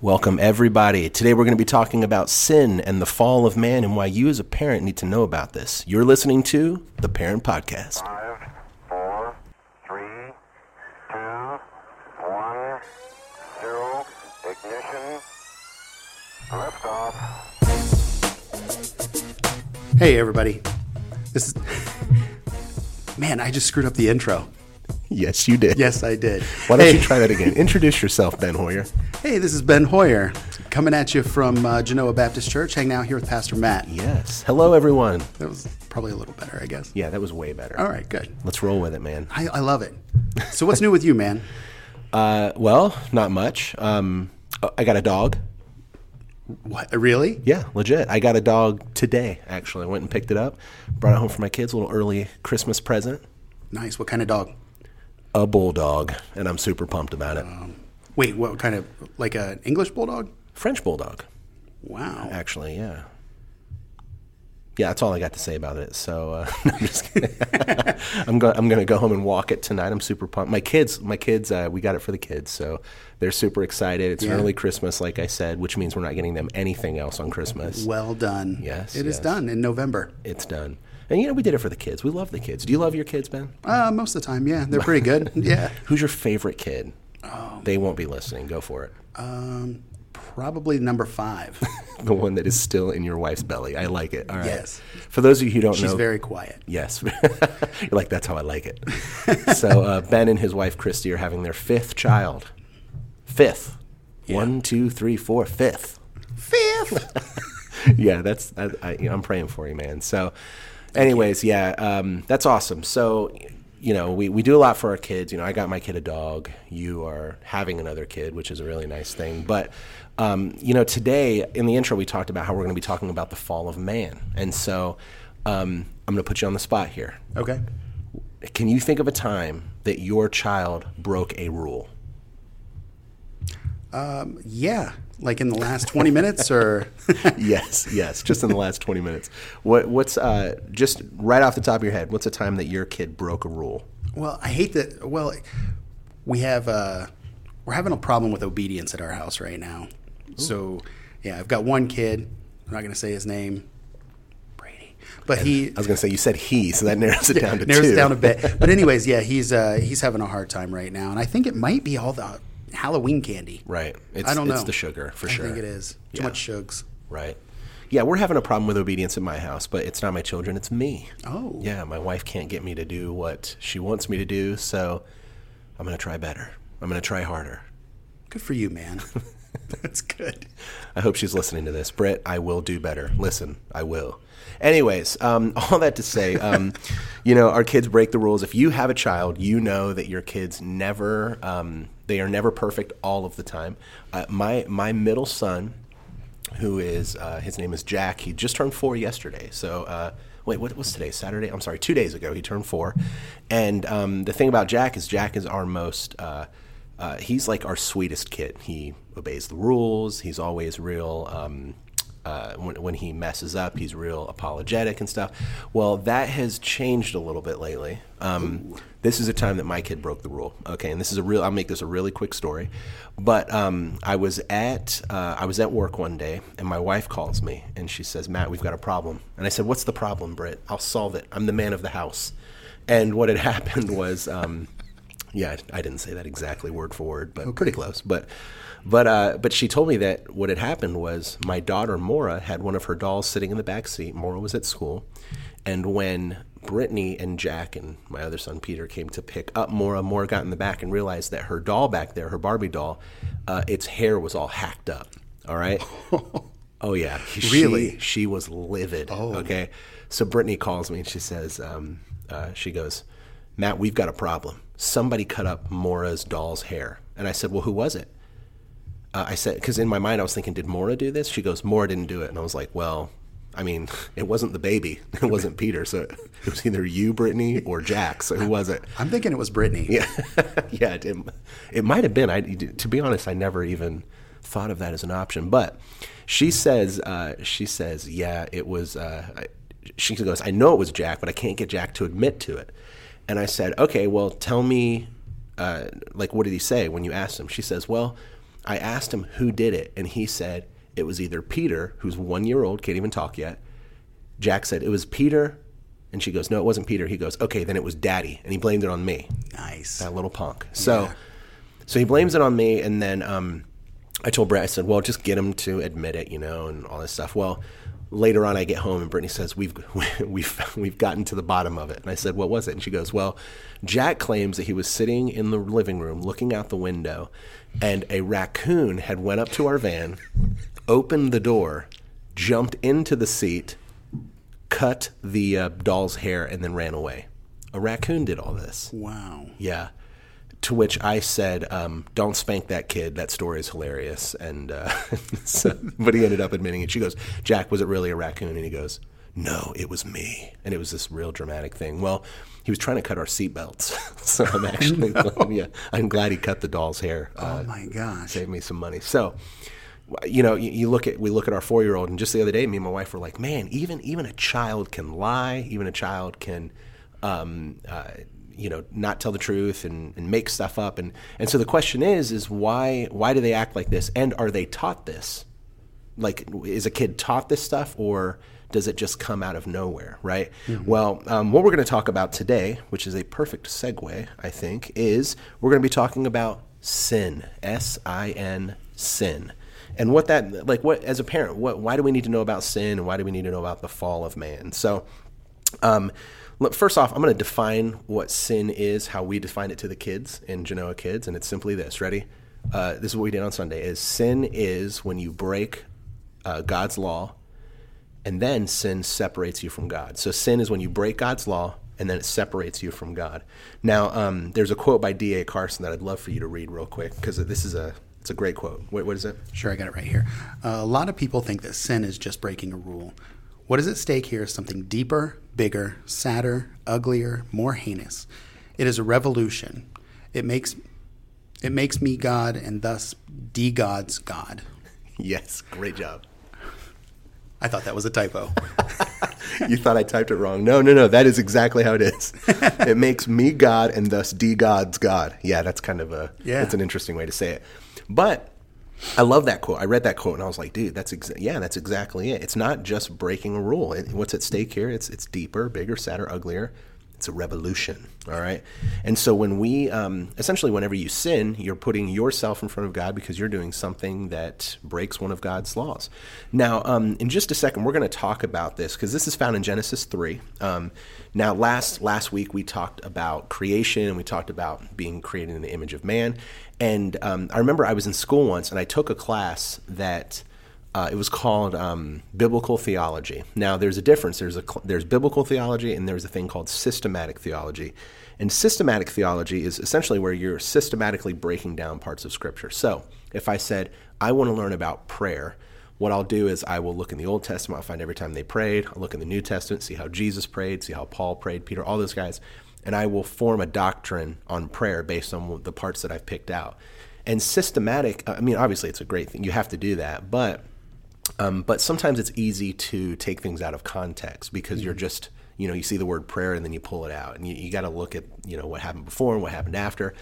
Welcome, everybody. Today we're going to be talking about sin and the fall of man and why you, as a parent, need to know about this. You're listening to the Parent Podcast. Five, four, three, two, one, zero, ignition, liftoff. Hey, everybody. This is. Man, I just screwed up the intro. Yes, you did. Yes, I did. Why don't hey, you try that again? Introduce yourself, Ben Hoyer. Hey, this is Ben Hoyer coming at you from uh, Genoa Baptist Church, hanging out here with Pastor Matt. Yes. Hello, everyone. That was probably a little better, I guess. Yeah, that was way better. All right, good. Let's roll with it, man. I, I love it. So, what's new with you, man? Uh, well, not much. Um, I got a dog. What? Really? Yeah, legit. I got a dog today, actually. I went and picked it up, brought it home for my kids, a little early Christmas present. Nice. What kind of dog? A bulldog, and I'm super pumped about it. Wait, what kind of. Like an English bulldog? French bulldog. Wow. Actually, yeah. Yeah, that's all I got to say about it. So uh, I'm just kidding. I'm going. I'm going to go home and walk it tonight. I'm super pumped. My kids, my kids, uh, we got it for the kids, so they're super excited. It's Yeah. early Christmas, like I said, which means we're not getting them anything else on Christmas. Well done. Yes, It is yes. done in November. It's done. And you know, we did it for the kids. We love the kids. Do you love your kids, Ben? Uh, most of the time, yeah. They're pretty good. yeah. Who's your favorite kid? They won't be listening. Go for it. Um, probably number five. The one that is still in your wife's belly. I like it. All right. Yes. For those of you who don't She's know, She's very quiet. Yes. You're like, that's how I like it. so uh, Ben and his wife Christy are having their fifth child. Fifth. One, two, three, four, fifth. Fifth. yeah, that's I, I, I'm praying for you, man. So, anyways, yeah, um, that's awesome. So, you know, we, we do a lot for our kids. You know, I got my kid a dog. You are having another kid, which is a really nice thing. But, um, you know, today in the intro we talked about how we're going to be talking about the fall of man, and so um, I'm going to put you on the spot here. okay. Can you think of a time that your child broke a rule? Yeah, like in the last 20 minutes or yes, yes, just in the last 20 minutes. What what's uh, just right off the top of your head? What's a time that your kid broke a rule? well, I hate that well we have uh we're having a problem with obedience at our house right now. So, yeah, I've got one kid, I'm not going to say his name, Brady. But he I was going to say you said he, so that narrows it down to narrows two. it down a bit. But anyways, yeah, he's uh he's having a hard time right now and I think it might be all the Halloween candy. Right. It's, I don't know. It's the sugar for I sure. think it is. Too Yeah. much sugars. Right. Yeah, we're having a problem with obedience in my house, but it's not my children, it's me. Oh. Yeah, my wife can't get me to do what she wants me to do, so I'm going to try better. I'm going to try harder. Good for you, man. That's good. I hope she's listening to this. Britt, I will do better. Listen, I will. Anyways, um, all that to say, um, you know, our kids break the rules. If you have a child, you know that your kids never, um, they are never perfect all of the time. Uh, my my middle son, who is uh, his name is Jack. He just turned four yesterday. So uh, wait, what was today? Saturday? I'm sorry, two days ago he turned four. And um, the thing about Jack is Jack is our most. Uh, uh, he's like our sweetest kid. He obeys the rules. He's always real. Um, uh, when, when he messes up, he's real apologetic and stuff. Well, that has changed a little bit lately. Um, this is a time that my kid broke the rule. Okay, and this is a real. I'll make this a really quick story. But um, I was at uh, I was at work one day, and my wife calls me, and she says, "Matt, we've got a problem." And I said, "What's the problem, Britt? I'll solve it. I'm the man of the house." And what had happened was. Um, yeah, I didn't say that exactly word for word, but pretty close. But, but, uh, but she told me that what had happened was my daughter Mora had one of her dolls sitting in the back seat. Mora was at school, and when Brittany and Jack and my other son Peter came to pick up Mora, Mora got in the back and realized that her doll back there, her Barbie doll, uh, its hair was all hacked up. All right. Oh yeah, Really? She, was livid. Oh. Okay, so Brittany calls me and she says, um, uh, she goes, Matt, we've got a problem. Somebody cut up Mora's doll's hair, and I said, well, who was it? Uh, I said, because in my mind I was thinking, did Mora do this? She goes, Mora didn't do it, and I was like, well. I mean, it wasn't the baby. It wasn't Peter. So it was either you, Brittany, or Jack. So who was it? I'm thinking it was Brittany. Yeah, yeah. It, it might have been. I, to be honest, I never even thought of that as an option. But she says, uh, she says, yeah, it was. Uh, I- she goes, I know it was Jack, but I can't get Jack to admit to it. And I said, okay, well, tell me, uh, like, what did he say when you asked him? She says, well, I asked him who did it, and he said it was either Peter, who's one year old, can't even talk yet. Jack said it was Peter, and she goes, no, it wasn't Peter. He goes, okay, then it was Daddy, and he blamed it on me Nice. that little punk. So, Yeah. so he blames it on me, and then um, I told Brett, I said, "Well, just get him to admit it, you know, and all this stuff." Well, later on, I get home, and Brittany says, "We've we've we've gotten to the bottom of it." And I said, "What was it?" And she goes, "Well, Jack claims that he was sitting in the living room, looking out the window, and a raccoon had went up to our van, opened the door, jumped into the seat." Cut the uh, doll's hair and then ran away. A raccoon did all this. Wow. Yeah. To which I said, um, "Don't spank that kid. That story is hilarious." And uh, so, but he ended up admitting it. She goes, "Jack, was it really a raccoon?" And he goes, "No, it was me." And it was this real dramatic thing. Well, he was trying to cut our seatbelts, so I'm actually, glad, yeah, I'm glad he cut the doll's hair. Uh, Oh my gosh. save me some money. So, you know, you, you look at we look at our four year old, and just the other day, me and my wife were like, man, even even a child can lie, even a child can, um, uh, you know, not tell the truth and, and make stuff up, and and so the question is, is why why do they act like this, and are they taught this? Like, is a kid taught this stuff, or does it just come out of nowhere, right? Well, um, what we're going to talk about today, which is a perfect segue, I think, is we're going to be talking about sin, S I N, sin. And what that, like, what, as a parent, what, why do we need to know about sin and why do we need to know about the fall of man? So, um, first off, I'm going to define what sin is, how we define it to the kids in Genoa Kids, and it's simply this. Ready? Uh, this is what we did on Sunday: is sin is when you break uh, God's law, and then sin separates you from God. So sin is when you break God's law, and then it separates you from God. Now, um, there's a quote by D.A. Carson that I'd love for you to read real quick because this is a it's a great quote. What, what is it? Sure, I got it right here. Uh, a lot of people think that sin is just breaking a rule. What is at stake here is something deeper, bigger, sadder, uglier, more heinous. It is a revolution. It makes it makes me God and thus de God's God. Yes, great job. I thought that was a typo. you thought I typed it wrong. No, no, no. That is exactly how it is. it makes me God and thus de-gods God. Yeah, that's kind of a Yeah. that's an interesting way to say it. But I love that quote. I read that quote and I was like, dude, that's exa- yeah, that's exactly it. It's not just breaking a rule. It, what's at stake here? It's it's deeper, bigger, sadder, uglier. It's a revolution. All right. And so when we um, essentially, whenever you sin, you're putting yourself in front of God because you're doing something that breaks one of God's laws. Now, um, in just a second, we're going to talk about this because this is found in Genesis three. Um, now, last last week we talked about creation and we talked about being created in the image of man. And um, I remember I was in school once and I took a class that uh, it was called um, biblical theology. Now, there's a difference. There's a there's biblical theology, and there's a thing called systematic theology. And systematic theology is essentially where you're systematically breaking down parts of Scripture. So, if I said I want to learn about prayer, what I'll do is I will look in the Old Testament. I'll find every time they prayed. I'll look in the New Testament, see how Jesus prayed, see how Paul prayed, Peter, all those guys, and I will form a doctrine on prayer based on the parts that I've picked out. And systematic, I mean, obviously it's a great thing. You have to do that, but um, but sometimes it's easy to take things out of context because you're just, you know, you see the word prayer and then you pull it out, and you, you got to look at, you know, what happened before and what happened after.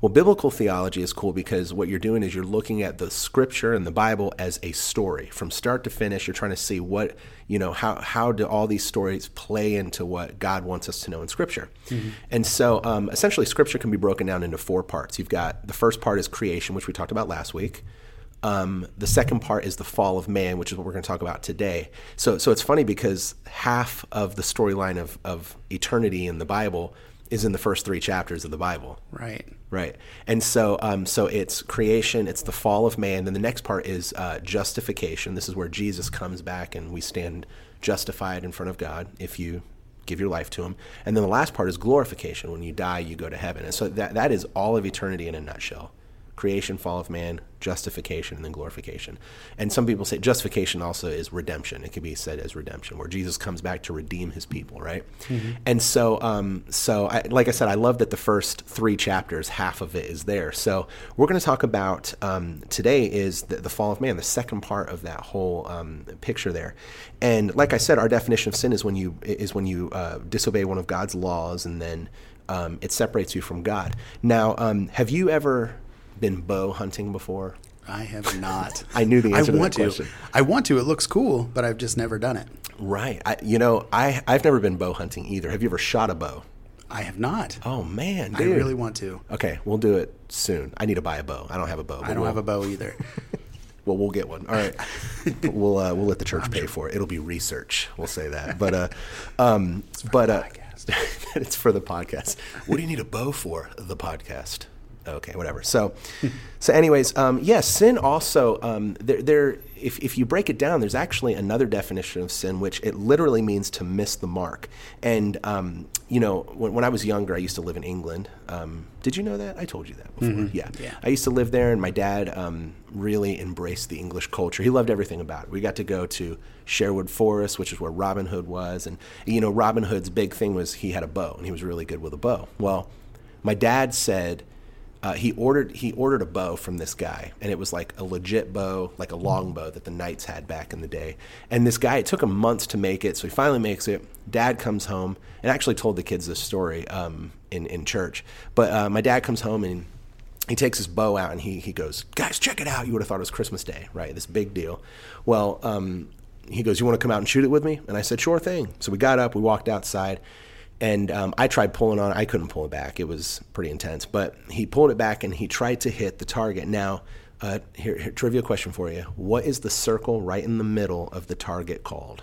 Well, biblical theology is cool because what you're doing is you're looking at the scripture and the Bible as a story from start to finish. You're trying to see what, you know, how how do all these stories play into what God wants us to know in scripture. And so, um, essentially, scripture can be broken down into four parts. You've got the first part is creation, which we talked about last week. Um, the second part is the fall of man, which is what we're going to talk about today. So, so it's funny because half of the storyline of, of eternity in the Bible is in the first three chapters of the Bible. Right. Right. And so, um, so it's creation, it's the fall of man. Then the next part is uh, justification. This is where Jesus comes back and we stand justified in front of God if you give your life to Him. And then the last part is glorification. When you die, you go to heaven. And so that, that is all of eternity in a nutshell creation, fall of man, justification, and then glorification. And some people say justification also is redemption. It can be said as redemption, where Jesus comes back to redeem his people, right? And so, um, so I, like I said, I love that the first three chapters, half of it is there. So we're going to talk about um, today is the, the fall of man, the second part of that whole um, picture there. And like I said, our definition of sin is when you is when you uh, disobey one of God's laws, and then um, it separates you from God. Now, um, have you ever been bow hunting before? I have not. I knew the answer to that want question. I want to. It looks cool, but I've just never done it. Right. I, you know, I I've never been bow hunting either. Have you ever shot a bow? I have not. Oh man, I really want to. Okay, we'll do it soon. I need to buy a bow. I don't have a bow. I don't have a bow either. Well, we'll get one. All right, we'll uh, we'll let the church pay for it. It'll be research. We'll say that. But uh, um, but uh, it's for the podcast. What do you need a bow for? The podcast. Okay, whatever. So, so anyways, um, yes, sin also um, there. There, if if you break it down, there's actually another definition of sin, which it literally means to miss the mark. And um, you know, when, when I was younger, I used to live in England. Um, did you know that? I told you that before. Yeah. Yeah. I used to live there, and my dad um, really embraced the English culture. He loved everything about it. We got to go to Sherwood Forest, which is where Robin Hood was, and you know, Robin Hood's big thing was he had a bow, and he was really good with a bow. Well, my dad said uh, he ordered he ordered a bow from this guy, and it was like a legit bow, like a long bow that the knights had back in the day. And this guy, it took him months to make it, so he finally makes it. Dad comes home and actually told the kids this story um, in in church. But uh, my dad comes home and he takes his bow out and he, he goes, guys, check it out. You would have thought it was Christmas Day, right? This big deal. Well, um, he goes, you want to come out and shoot it with me? And I said, sure thing. So we got up, we walked outside, and um, I tried pulling on it. I couldn't pull it back. It was pretty intense. But he pulled it back and he tried to hit the target. Now, uh, here, here, trivia question for you. What is the circle right in the middle of the target called?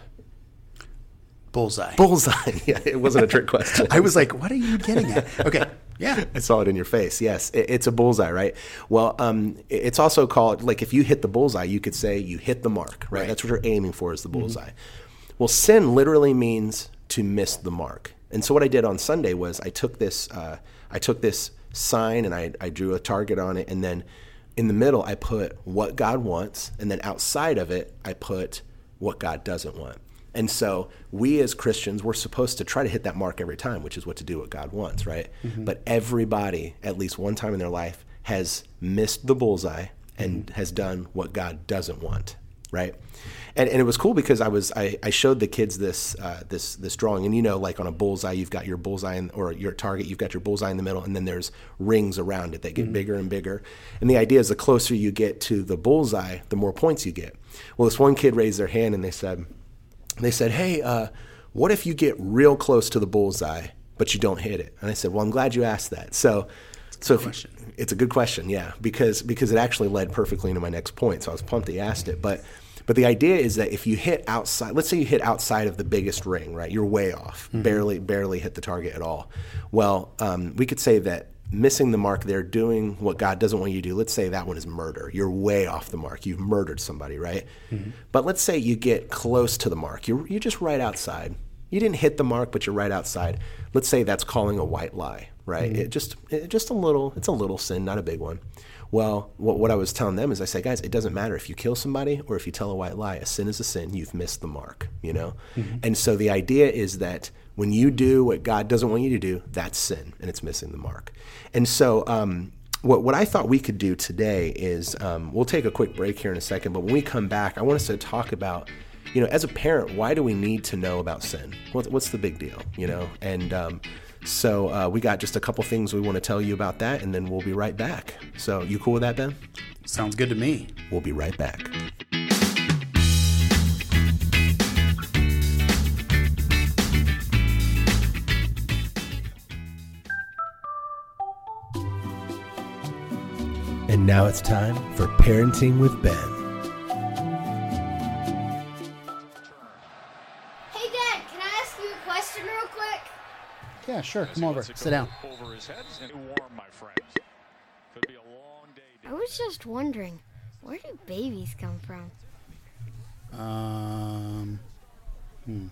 Bullseye. Bullseye. yeah, it wasn't a trick question. I was like, what are you getting at? Okay. Yeah. I saw it in your face. Yes, it, it's a bullseye, right? Well, um, it- it's also called like if you hit the bullseye, you could say you hit the mark, right? Right. That's what you're aiming for is the bullseye. Well, sin literally means to miss the mark. And so what I did on Sunday was I took this, uh, I took this sign and I, I drew a target on it, and then in the middle I put what God wants, and then outside of it I put what God doesn't want. And so we as Christians, we're supposed to try to hit that mark every time, which is what to do what God wants, right? But everybody, at least one time in their life, has missed the bullseye and has done what God doesn't want, right? And, and it was cool because I was I, I showed the kids this uh, this this drawing, and you know, like on a bullseye, you've got your bullseye in, or your target, you've got your bullseye in the middle, and then there's rings around it that get bigger and bigger. And the idea is the closer you get to the bullseye, the more points you get. Well, this one kid raised their hand and they said, they said, "Hey, uh, what if you get real close to the bullseye, but you don't hit it?" And I said, "Well, I'm glad you asked that." So, so if you- it's a good question, yeah, because because it actually led perfectly into my next point. So I was pumped that you asked it, but but the idea is that if you hit outside, let's say you hit outside of the biggest ring, right? You're way off, barely barely hit the target at all. Well, um, we could say that missing the mark there, doing what God doesn't want you to do. Let's say that one is murder. You're way off the mark. You've murdered somebody, right? But let's say you get close to the mark. You're you're just right outside. You didn't hit the mark, but you're right outside. Let's say that's calling a white lie, right? It just it, just a little. It's a little sin, not a big one. Well, what, what I was telling them is, I say, guys, it doesn't matter if you kill somebody or if you tell a white lie. A sin is a sin. You've missed the mark, you know. And so the idea is that when you do what God doesn't want you to do, that's sin, and it's missing the mark. And so, um, what, what I thought we could do today is um, we'll take a quick break here in a second, but when we come back, I want us to talk about, you know, as a parent, why do we need to know about sin? What, what's the big deal, you know? And um, so uh, we got just a couple things we want to tell you about that, and then we'll be right back. So, you cool with that, Ben? Sounds good to me. We'll be right back. And now it's time for Parenting with Ben. Sure. Come over. Sit down. Over his head warm, my friends. Could be a long day. I was just wondering, where do babies come from? Um. Hmm.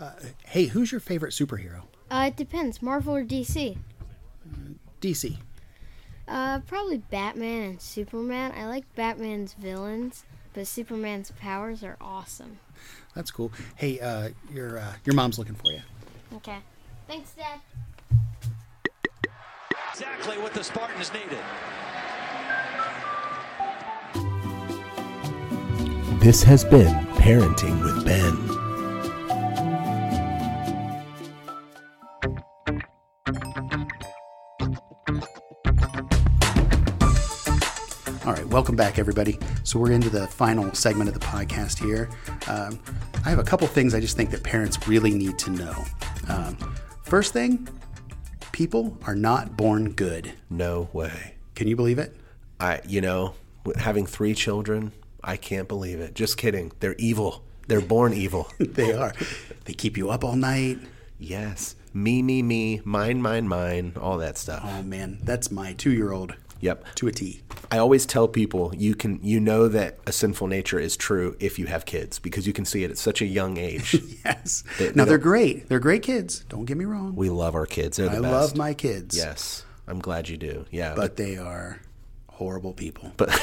Uh, hey, who's your favorite superhero? Uh, it depends, Marvel or DC. DC. Uh, probably Batman and Superman. I like Batman's villains, but Superman's powers are awesome. That's cool. Hey, uh, your uh, your mom's looking for you. Okay. Thanks, Dad. Exactly what the Spartans needed. This has been Parenting with Ben. All right, welcome back, everybody. So we're into the final segment of the podcast here. Um, I have a couple things I just think that parents really need to know. Um, first thing, people are not born good. No way. Can you believe it? I, you know, having three children, I can't believe it. Just kidding. They're evil. They're born evil. they are. They keep you up all night. yes. Me, me, me. Mine, mine, mine. All that stuff. Oh man, that's my two-year-old Yep. to a T. I always tell people you can you know that a sinful nature is true if you have kids because you can see it at such a young age. Yes. They- now they they're great. They're great kids. Don't get me wrong. we love our kids. They're the I best. love my kids. Yes. I'm glad you do. Yeah. But they are horrible people. but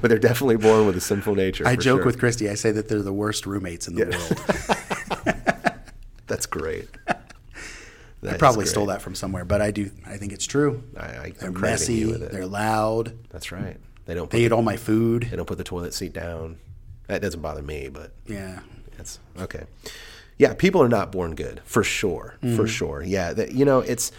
But they're definitely born with a sinful nature. I joke sure. with Christy. I say that they're the worst roommates in the world. That's great. I probably stole that from somewhere, but I do. I think it's true. I, I, They're messy. you with it. They're loud. That's right. They don't. They the, eat all my food. they don't put the toilet seat down. That doesn't bother me, but Yeah. That's okay. Yeah, people are not born good for sure, for mm. sure. Yeah, that you know, it's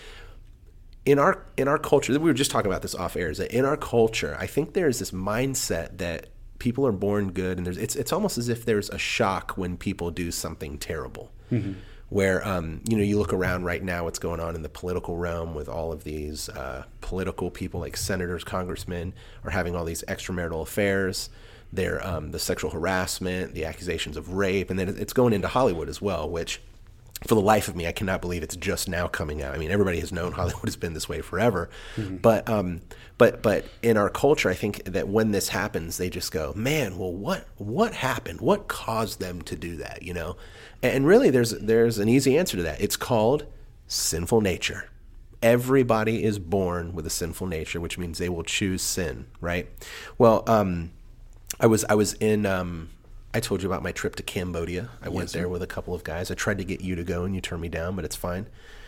in our in our culture. We were just talking about this off air. Is that in our culture? I think there's this mindset that people are born good, and there's it's it's almost as if there's a shock when people do something terrible. Mm-hmm. Where um, you know you look around right now, what's going on in the political realm with all of these uh, political people like senators, congressmen are having all these extramarital affairs their um, the sexual harassment, the accusations of rape, and then it's going into Hollywood as well. Which, for the life of me, I cannot believe it's just now coming out. I mean, everybody has known Hollywood has been this way forever, but um, but but in our culture, I think that when this happens, they just go, "Man, well, what what happened? What caused them to do that?" You know, and really, there's there's an easy answer to that. It's called sinful nature. Everybody is born with a sinful nature, which means they will choose sin, right? Well, um, I was I was in. Um, I told you about my trip to Cambodia. I went there with a couple of guys. I tried to get you to go, and you turned me down, but it's fine.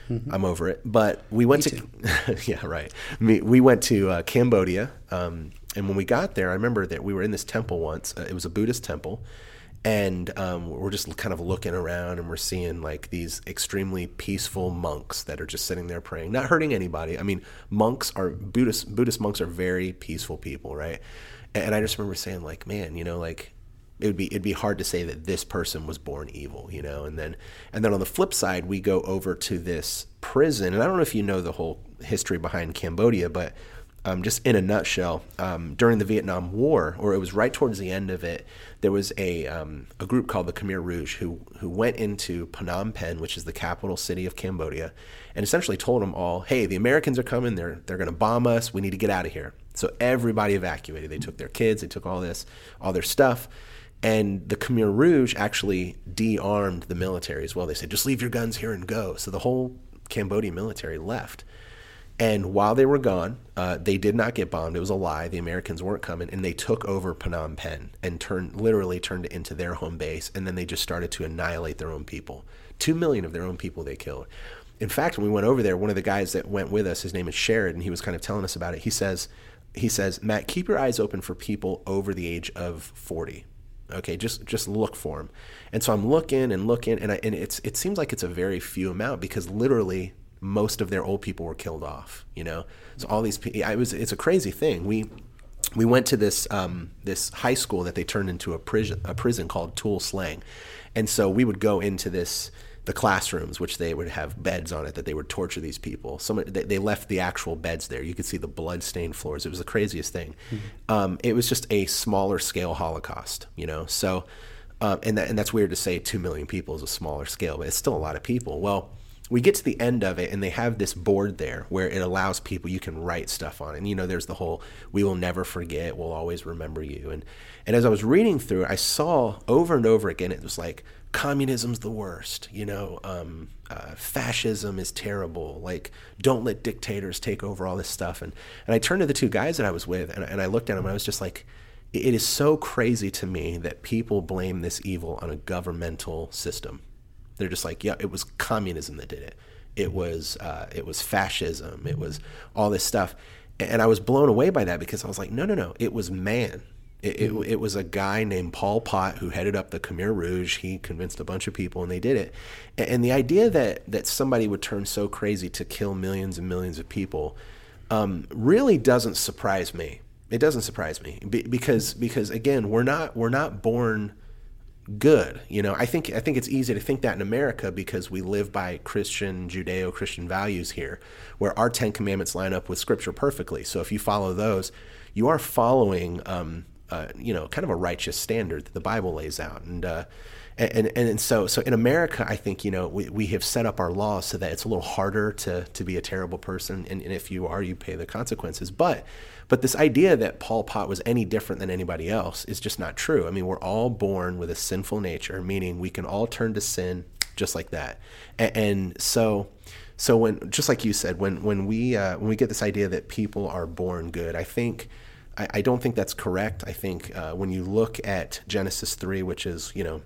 I'm over it. But we went to yeah, right. We went to uh, Cambodia, um, and when we got there, I remember that we were in this temple once. Uh, it was a Buddhist temple, and um, we're just kind of looking around, and we're seeing like these extremely peaceful monks that are just sitting there praying, not hurting anybody. I mean, monks are Buddhist Buddhist monks are very peaceful people, right? And I just remember saying, like, man, you know, like it would be it'd be hard to say that this person was born evil, you know. And then and then on the flip side, we go over to this prison, and I don't know if you know the whole history behind Cambodia, but um, just in a nutshell, um, during the Vietnam War, or it was right towards the end of it, there was a um, a group called the Khmer Rouge who who went into Phnom Penh, which is the capital city of Cambodia, and essentially told them all, "Hey, the Americans are coming. They're they're going to bomb us. We need to get out of here." So everybody evacuated. They took their kids. They took all this, all their stuff. And the Khmer Rouge actually de-armed the military as well. They said, "Just leave your guns here and go." So the whole Cambodian military left. And while they were gone, uh, they did not get bombed. It was a lie. The Americans weren't coming, and they took over Phnom Penh and turned literally turned it into their home base. And then they just started to annihilate their own people. Two million of their own people they killed. In fact, when we went over there, one of the guys that went with us, his name is Sherrod, and he was kind of telling us about it. He says, he says, Matt, keep your eyes open for people over the age of forty. Okay, just just look for them. And so I'm looking and looking, and I, and it's it seems like it's a very few amount because literally most of their old people were killed off. You know, so all these people. I was it's a crazy thing. We we went to this um, this high school that they turned into a prison a prison called Tuol Sleng, and so we would go into this the classrooms, which they would have beds on it that they would torture these people. Some they, they left the actual beds there. You could see the blood stained floors. It was the craziest thing. Um, it was just a smaller scale Holocaust, you know. So, um, and that, and that's weird to say. Two million people is a smaller scale, but it's still a lot of people. Well, we get to the end of it and they have this board there where it allows people you can write stuff on and you know there's the whole we will never forget we'll always remember you. And and as i was reading through i saw over and over again it was like communism's the worst you know um, uh, fascism is terrible like don't let dictators take over all this stuff. And and i turned to the two guys that i was with and, and i looked at them and i was just like it is so crazy to me that people blame this evil on a governmental system they're just like, yeah, it was communism that did it. It was uh, it was fascism. It was all this stuff, and I was blown away by that because I was like, no, no, no, it was man. It, it, it was a guy named Pol Pot who headed up the Khmer Rouge. He convinced a bunch of people, and they did it. And, and the idea that that somebody would turn so crazy to kill millions and millions of people um, really doesn't surprise me It doesn't surprise me because because again, we're not we're not born good. You know, I think I think it's easy to think that in America because we live by Christian Judeo-Christian values here, where our Ten Commandments line up with Scripture perfectly. So if you follow those, you are following, um, uh, you know, kind of a righteous standard that the Bible lays out, and. Uh, and, and, and so so in America, I think you know we, we have set up our laws so that it's a little harder to to be a terrible person, and, and if you are, you pay the consequences. But but this idea that Pol Pot was any different than anybody else is just not true. I mean, we're all born with a sinful nature, meaning we can all turn to sin just like that. And, and so, so when just like you said, when when we uh, when we get this idea that people are born good, I think. I, I don't think that's correct. I think uh, when you look at Genesis 3, which is, you know,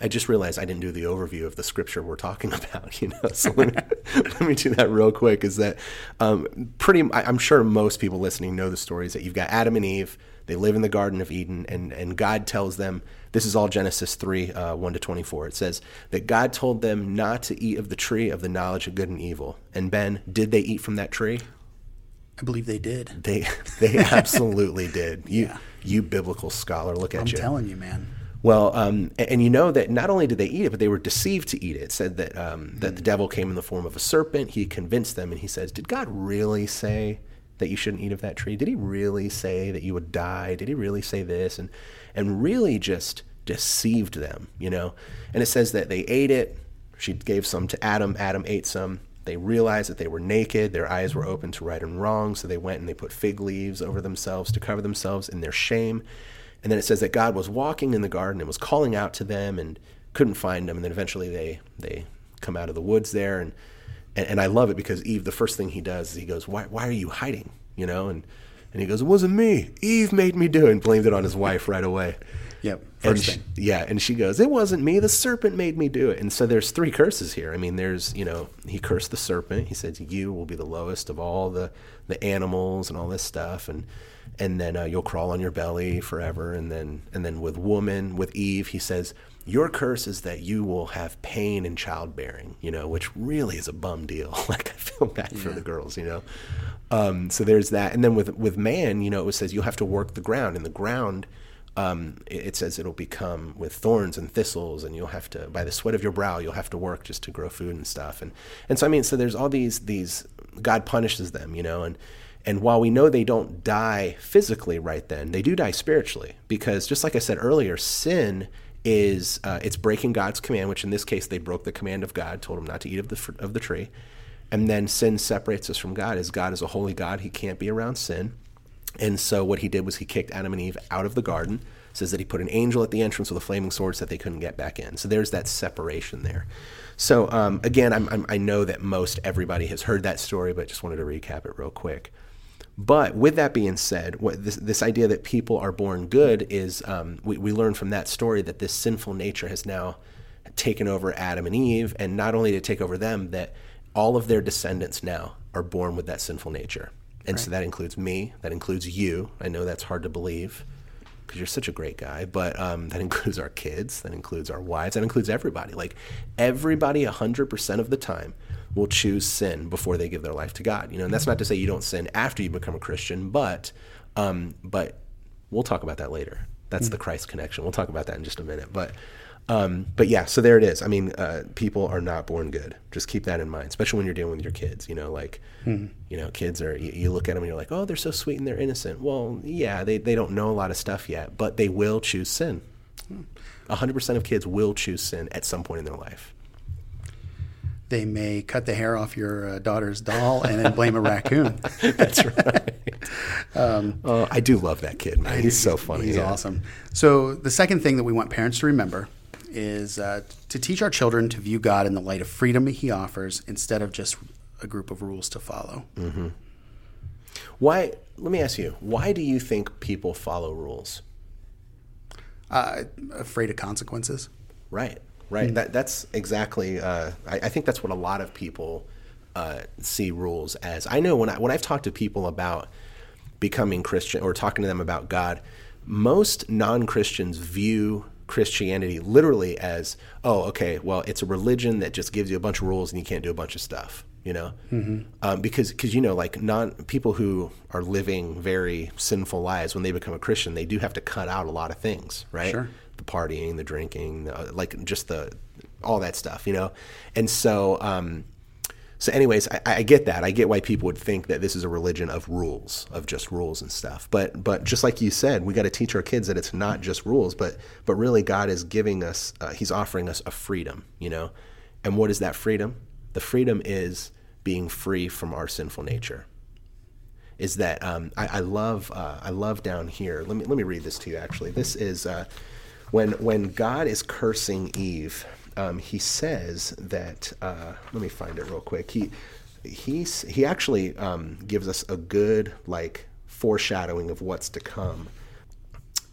I just realized I didn't do the overview of the scripture we're talking about. You know, so let me, let me do that real quick. Is that um, pretty? I'm sure most people listening know the stories that you've got Adam and Eve. They live in the Garden of Eden, and and God tells them this is all Genesis three uh, one to twenty four. It says that God told them not to eat of the tree of the knowledge of good and evil. And Ben, did they eat from that tree? I believe they did. They they absolutely did. You you biblical scholar, look at you. I'm telling you, man. Well, um, and, and you know that not only did they eat it, but they were deceived to eat it. It said that um, that the devil came in the form of a serpent. He convinced them, and he says, "Did God really say that you shouldn't eat of that tree? Did He really say that you would die? Did He really say this?" And and really just deceived them, you know. And it says that they ate it. She gave some to Adam. Adam ate some. They realized that they were naked. Their eyes were open to right and wrong. So they went and they put fig leaves over themselves to cover themselves in their shame. And then it says that God was walking in the garden and was calling out to them and couldn't find them. And then eventually they they come out of the woods there. And and, and I love it because Eve, the first thing he does is he goes, "Why why are you hiding?" You know, and and he goes, "It wasn't me. Eve made me do it." And blamed it on his wife right away. Yep. And First she- thing. yeah, and she goes, "It wasn't me. The serpent made me do it." And so there's three curses here. I mean, there's you know he cursed the serpent. He says, "You will be the lowest of all the the animals and all this stuff," and and then uh, you'll crawl on your belly forever. And then and then with woman, with Eve, he says, "Your curse is that you will have pain in childbearing." You know, which really is a bum deal. like I feel bad for the girls. You know, um, so there's that. And then with with man, you know, it says you'll have to work the ground, and the ground um, it it says it'll become with thorns and thistles, and you'll have to, by the sweat of your brow, you'll have to work just to grow food and stuff. And and so I mean, so there's all these these God punishes them, you know, and and while we know they don't die physically right then, they do die spiritually because just like I said earlier, sin is uh, it's breaking God's command, which in this case they broke the command of God, told them not to eat of the of the tree, and then sin separates us from God. As God is a holy God, He can't be around sin. And so what he did was he kicked Adam and Eve out of the garden. It Says that he put an angel at the entrance with a flaming sword so that they couldn't get back in. So there's that separation there. So um, again, I'm, I'm, I know that most everybody has heard that story, but just wanted to recap it real quick. But with that being said, what this, this idea that people are born good is um, we, we learn from that story that this sinful nature has now taken over Adam and Eve, and not only to take over them, that all of their descendants now are born with that sinful nature. And so that includes me, that includes you. I know that's hard to believe because you're such a great guy, but um, that includes our kids, that includes our wives, that includes everybody. Like everybody, 100% of the time, will choose sin before they give their life to God. You know, and that's not to say you don't sin after you become a Christian, but um, but we'll talk about that later. That's the Christ connection. We'll talk about that in just a minute. But um, but yeah, so there it is. I mean, uh, people are not born good. Just keep that in mind, especially when you're dealing with your kids. You know, like you know, kids are. You, you look at them and you're like, oh, they're so sweet and they're innocent. Well, yeah, they they don't know a lot of stuff yet, but they will choose sin. hundred percent of kids will choose sin at some point in their life. They may cut the hair off your uh, daughter's doll and then blame a raccoon. That's right. oh, I do love that kid, man. He's so funny. He's yeah. awesome. So the second thing that we want parents to remember is uh, to teach our children to view God in the light of freedom He offers instead of just a group of rules to follow. Why? Let me ask you. Why do you think people follow rules? Uh, afraid of consequences. Right, right. That that's exactly. Uh, I, I think that's what a lot of people uh, see rules as. I know when I when I've talked to people about becoming Christian or talking to them about God, most non Christians view Christianity literally as, oh, okay, well, it's a religion that just gives you a bunch of rules and you can't do a bunch of stuff. You know, um, because because you know like non people who are living very sinful lives when they become a Christian, they do have to cut out a lot of things, right? Sure. The partying, the drinking, the, like just the all that stuff, you know. And so, um, so anyways, I, I get that. I get why people would think that this is a religion of rules, of just rules and stuff. But but just like you said, we got to teach our kids that it's not just rules, but but really God is giving us, uh, He's offering us a freedom, you know. And what is that freedom? The freedom is being free from our sinful nature. Is that um, I, I love uh, I love down here. Let me let me read this to you. Actually, this is uh, when when God is cursing Eve. Um, he says that. Uh, let me find it real quick. He he's he actually um, gives us a good like foreshadowing of what's to come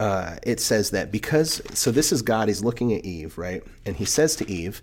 uh, it says that because so this is God. He's looking at Eve, right? And he says to Eve,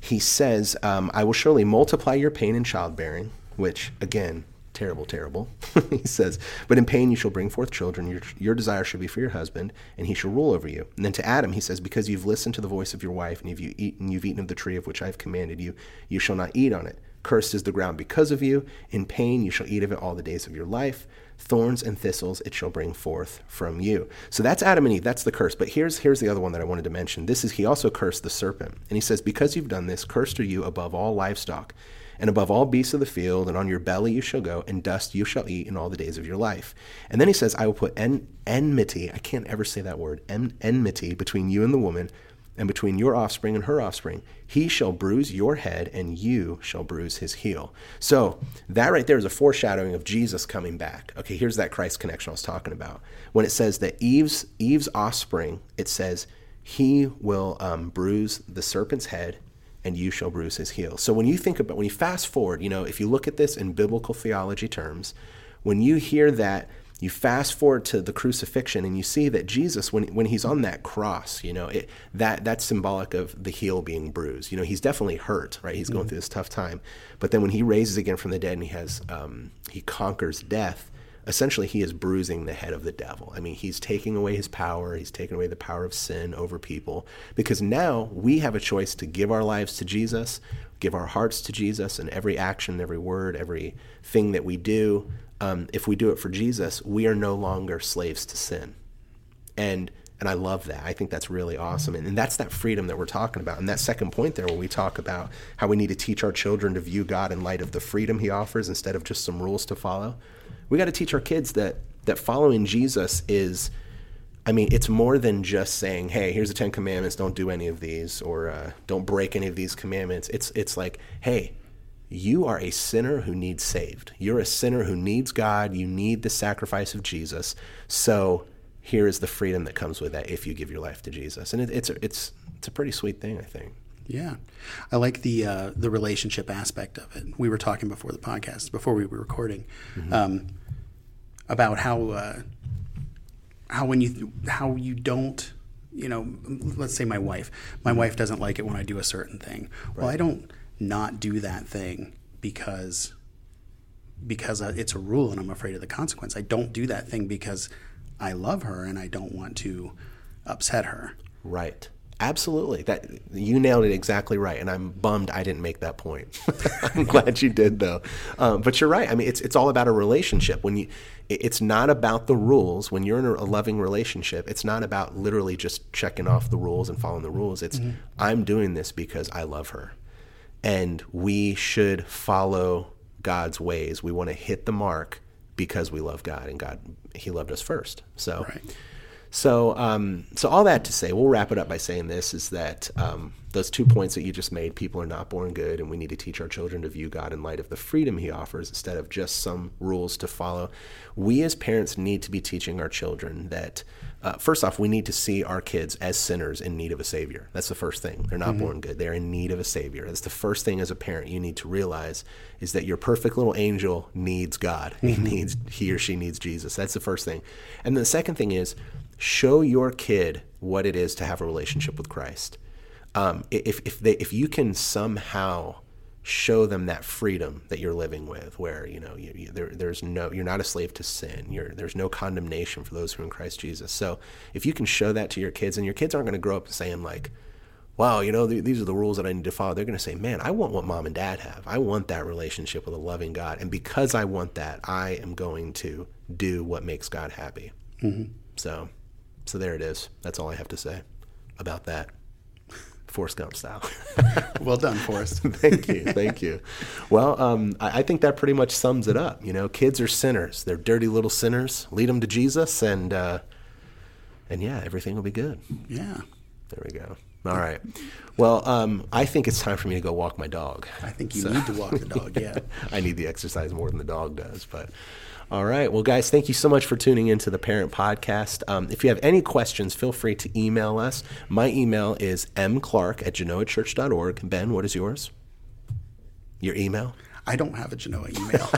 he says, um, "I will surely multiply your pain in childbearing," which again, terrible, terrible. he says, "But in pain you shall bring forth children. Your your desire shall be for your husband, and he shall rule over you." And then to Adam, he says, "Because you've listened to the voice of your wife, and you've eaten you've eaten of the tree of which I have commanded you, you shall not eat on it." Cursed is the ground because of you. In pain you shall eat of it all the days of your life. Thorns and thistles it shall bring forth from you. So that's Adam and Eve. That's the curse. But here's here's the other one that I wanted to mention. This is he also cursed the serpent. And he says, Because you've done this, cursed are you above all livestock, and above all beasts of the field, and on your belly you shall go, and dust you shall eat in all the days of your life. And then he says, I will put en- enmity, I can't ever say that word, en- enmity between you and the woman, and between your offspring and her offspring. He shall bruise your head, and you shall bruise his heel. So, that right there is a foreshadowing of Jesus coming back. Okay, here's that Christ connection I was talking about. When it says that Eve's, Eve's offspring, it says, he will um, bruise the serpent's head, and you shall bruise his heel. So, when you think about, when you fast forward, you know, if you look at this in biblical theology terms, when you hear that, you fast forward to the crucifixion and you see that Jesus, when, when he's on that cross, you know, it, that, that's symbolic of the heel being bruised. You know, he's definitely hurt, right? He's going through this tough time. But then when he raises again from the dead and he has, um, he conquers death, essentially he is bruising the head of the devil. I mean, he's taking away his power, he's taking away the power of sin over people because now we have a choice to give our lives to Jesus, give our hearts to Jesus, and every action, every word, every thing that we do, um, if we do it for Jesus, we are no longer slaves to sin. And and I love that. I think that's really awesome. And, and that's that freedom that we're talking about. And that second point there, where we talk about how we need to teach our children to view God in light of the freedom He offers instead of just some rules to follow. We got to teach our kids that that following Jesus is, I mean, it's more than just saying, "Hey, here's the Ten Commandments. Don't do any of these, or uh, don't break any of these commandments." It's it's like, "Hey, you are a sinner who needs saved. You're a sinner who needs God. You need the sacrifice of Jesus. So here is the freedom that comes with that if you give your life to Jesus. And it, it's it's it's a pretty sweet thing, I think. Yeah, I like the uh, the relationship aspect of it. We were talking before the podcast, before we were recording, um, about how uh, how when you how you don't, you know, let's say my wife, my wife doesn't like it when I do a certain thing. Well, I don't not do that thing because because uh, it's a rule and I'm afraid of the consequence. I don't do that thing because I love her and I don't want to upset her. Right. Absolutely. That you nailed it exactly right, and I'm bummed I didn't make that point. I'm glad you did though. Um, but you're right. I mean, it's it's all about a relationship. When you, it's not about the rules. When you're in a loving relationship, it's not about literally just checking off the rules and following the rules. It's I'm doing this because I love her, and we should follow God's ways. We want to hit the mark because we love God, and God He loved us first. So. Right. So, um, so all that to say, we'll wrap it up by saying this: is that um, those two points that you just made, people are not born good, and we need to teach our children to view God in light of the freedom He offers instead of just some rules to follow. We as parents need to be teaching our children that. Uh, first off, we need to see our kids as sinners in need of a savior. That's the first thing. They're not born good. They're in need of a savior. That's the first thing as a parent you need to realize is that your perfect little angel needs God. He needs he or she needs Jesus. That's the first thing. And then the second thing is show your kid what it is to have a relationship with Christ. Um, if if they if you can somehow show them that freedom that you're living with, where you know you, you, there, there's no you're not a slave to sin. You're, there's no condemnation for those who are in Christ Jesus. So if you can show that to your kids, and your kids aren't going to grow up saying like, wow, you know, th- these are the rules that I need to follow. They're going to say, man, I want what mom and dad have. I want that relationship with a loving God. And because I want that, I am going to do what makes God happy. So, so there it is. That's all I have to say about that. Forrest Gump style. Well done, Forrest. thank you, thank you. Well, um, I, I think that pretty much sums it up. You know, kids are sinners. They're dirty little sinners. Lead them to Jesus, and uh, and yeah, everything will be good. yeah. There we go. All right. Well, um, I think it's time for me to go walk my dog. I think you need to walk the dog. Yeah. I need the exercise more than the dog does. But all right. Well, guys, thank you so much for tuning into the Parent Podcast. Um, if you have any questions, feel free to email us. My email is mclark at genoachurch.org. Ben, what is yours? Your email? I don't have a Genoa email.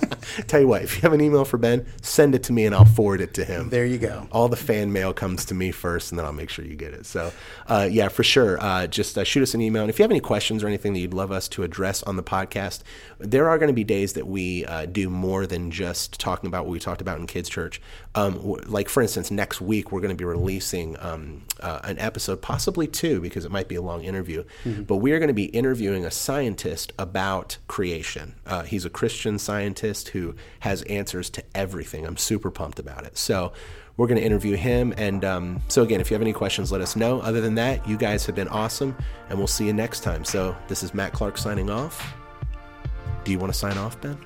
Tell you what, if you have an email for Ben, send it to me and I'll forward it to him. there you go. all the fan mail comes to me first, and then I'll make sure you get it. So, uh, yeah, for sure. Uh, just uh, shoot us an email. And if you have any questions or anything that you'd love us to address on the podcast, there are going to be days that we uh, do more than just talking about what we talked about in Kids Church. Um, w- like, for instance, next week we're going to be releasing um, uh, an episode, possibly two, because it might be a long interview. But we are going to be interviewing a scientist about creation. Uh, he's a Christian scientist who has answers to everything. I'm super pumped about it. So, we're going to interview him. And um, so, again, if you have any questions, let us know. Other than that, you guys have been awesome, and we'll see you next time. So, this is Matt Clark signing off. Do you want to sign off, Ben?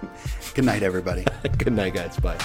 Good night, everybody. Good night, guys. Bye.